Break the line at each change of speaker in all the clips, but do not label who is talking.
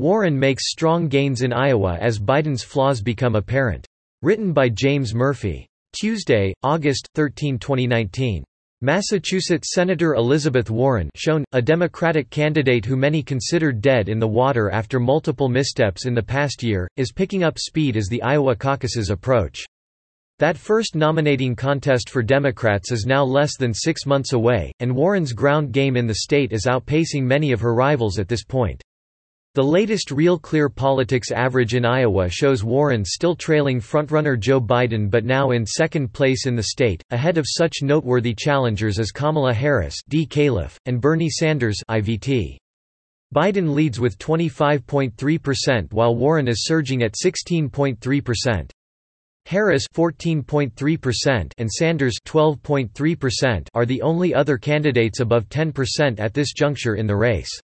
Warren makes strong gains in Iowa as Biden's flaws become apparent. Written by James Murphy. Tuesday, August 13, 2019. Massachusetts Senator Elizabeth Warren shown, a Democratic candidate who many considered dead in the water after multiple missteps in the past year, is picking up speed as the Iowa caucuses approach. That first nominating contest for Democrats is now less than six months away, and Warren's ground game in the state is outpacing many of her rivals at this point. The latest Real Clear Politics average in Iowa shows Warren still trailing frontrunner Joe Biden but now in second place in the state, ahead of such noteworthy challengers as Kamala Harris D. Califf, and Bernie Sanders IVT. Biden leads with 25.3% while Warren is surging at 16.3%. Harris 14.3% and Sanders 12.3% are the only other candidates above 10% at this juncture in the race.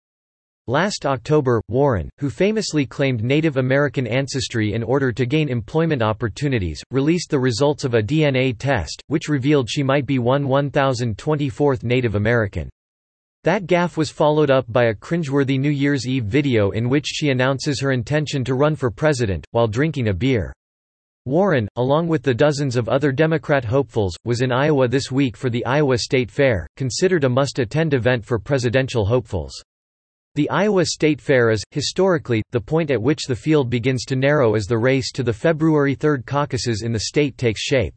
Last October, Warren, who famously claimed Native American ancestry in order to gain employment opportunities, released the results of a DNA test, which revealed she might be one 1024th Native American. That gaffe was followed up by a cringeworthy New Year's Eve video in which she announces her intention to run for president, while drinking a beer. Warren, along with the dozens of other Democrat hopefuls, was in Iowa this week for the Iowa State Fair, considered a must-attend event for presidential hopefuls. The Iowa State Fair is, historically, the point at which the field begins to narrow as the race to the February 3 caucuses in the state takes shape.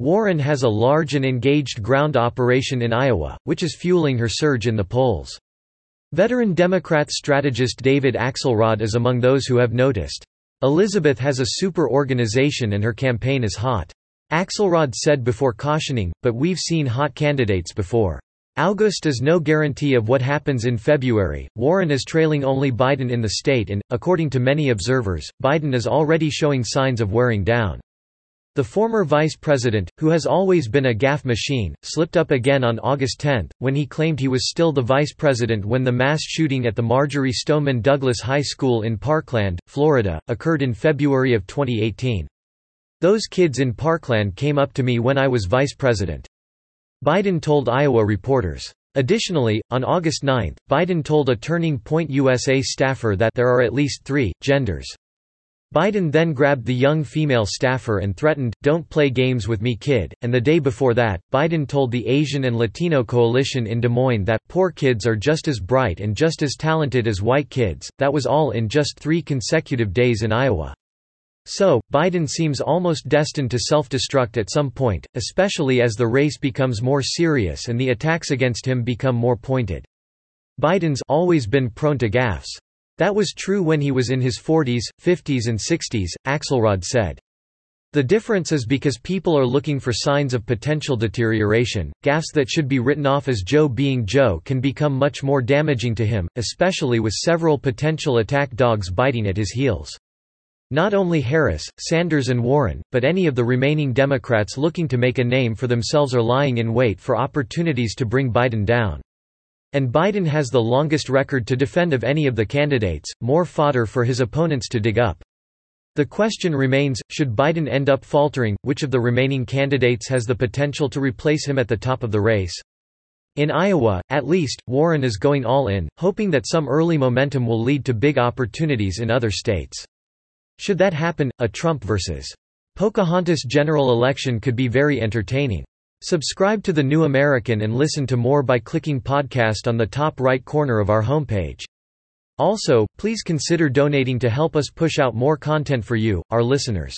Warren has a large and engaged ground operation in Iowa, which is fueling her surge in the polls. Veteran Democrat strategist David Axelrod is among those who have noticed. Elizabeth has a super organization and her campaign is hot. Axelrod said before cautioning, but we've seen hot candidates before. August is no guarantee of what happens in February. Warren is trailing only Biden in the state and, according to many observers, Biden is already showing signs of wearing down. The former vice president, who has always been a gaffe machine, slipped up again on August 10, when he claimed he was still the vice president when the mass shooting at the Marjory Stoneman Douglas High School in Parkland, Florida, occurred in February of 2018. Those kids in Parkland came up to me when I was vice president. Biden told Iowa reporters. Additionally, on August 9, Biden told a Turning Point USA staffer that there are at least three genders. Biden then grabbed the young female staffer and threatened, don't play games with me kid, and the day before that, Biden told the Asian and Latino Coalition in Des Moines that, poor kids are just as bright and just as talented as white kids, that was all in just three consecutive days in Iowa. So, Biden seems almost destined to self-destruct at some point, especially as the race becomes more serious and the attacks against him become more pointed. Biden's always been prone to gaffes. That was true when he was in his 40s, 50s and 60s, Axelrod said. The difference is because people are looking for signs of potential deterioration. Gaffes that should be written off as Joe being Joe can become much more damaging to him, especially with several potential attack dogs biting at his heels. Not only Harris, Sanders and Warren, but any of the remaining Democrats looking to make a name for themselves are lying in wait for opportunities to bring Biden down. And Biden has the longest record to defend of any of the candidates, more fodder for his opponents to dig up. The question remains, should Biden end up faltering, which of the remaining candidates has the potential to replace him at the top of the race? In Iowa, at least, Warren is going all in, hoping that some early momentum will lead to big opportunities in other states. Should that happen, a Trump vs. Pocahontas general election could be very entertaining. Subscribe to The New American and listen to more by clicking podcast on the top right corner of our homepage. Also, please consider donating to help us push out more content for you, our listeners.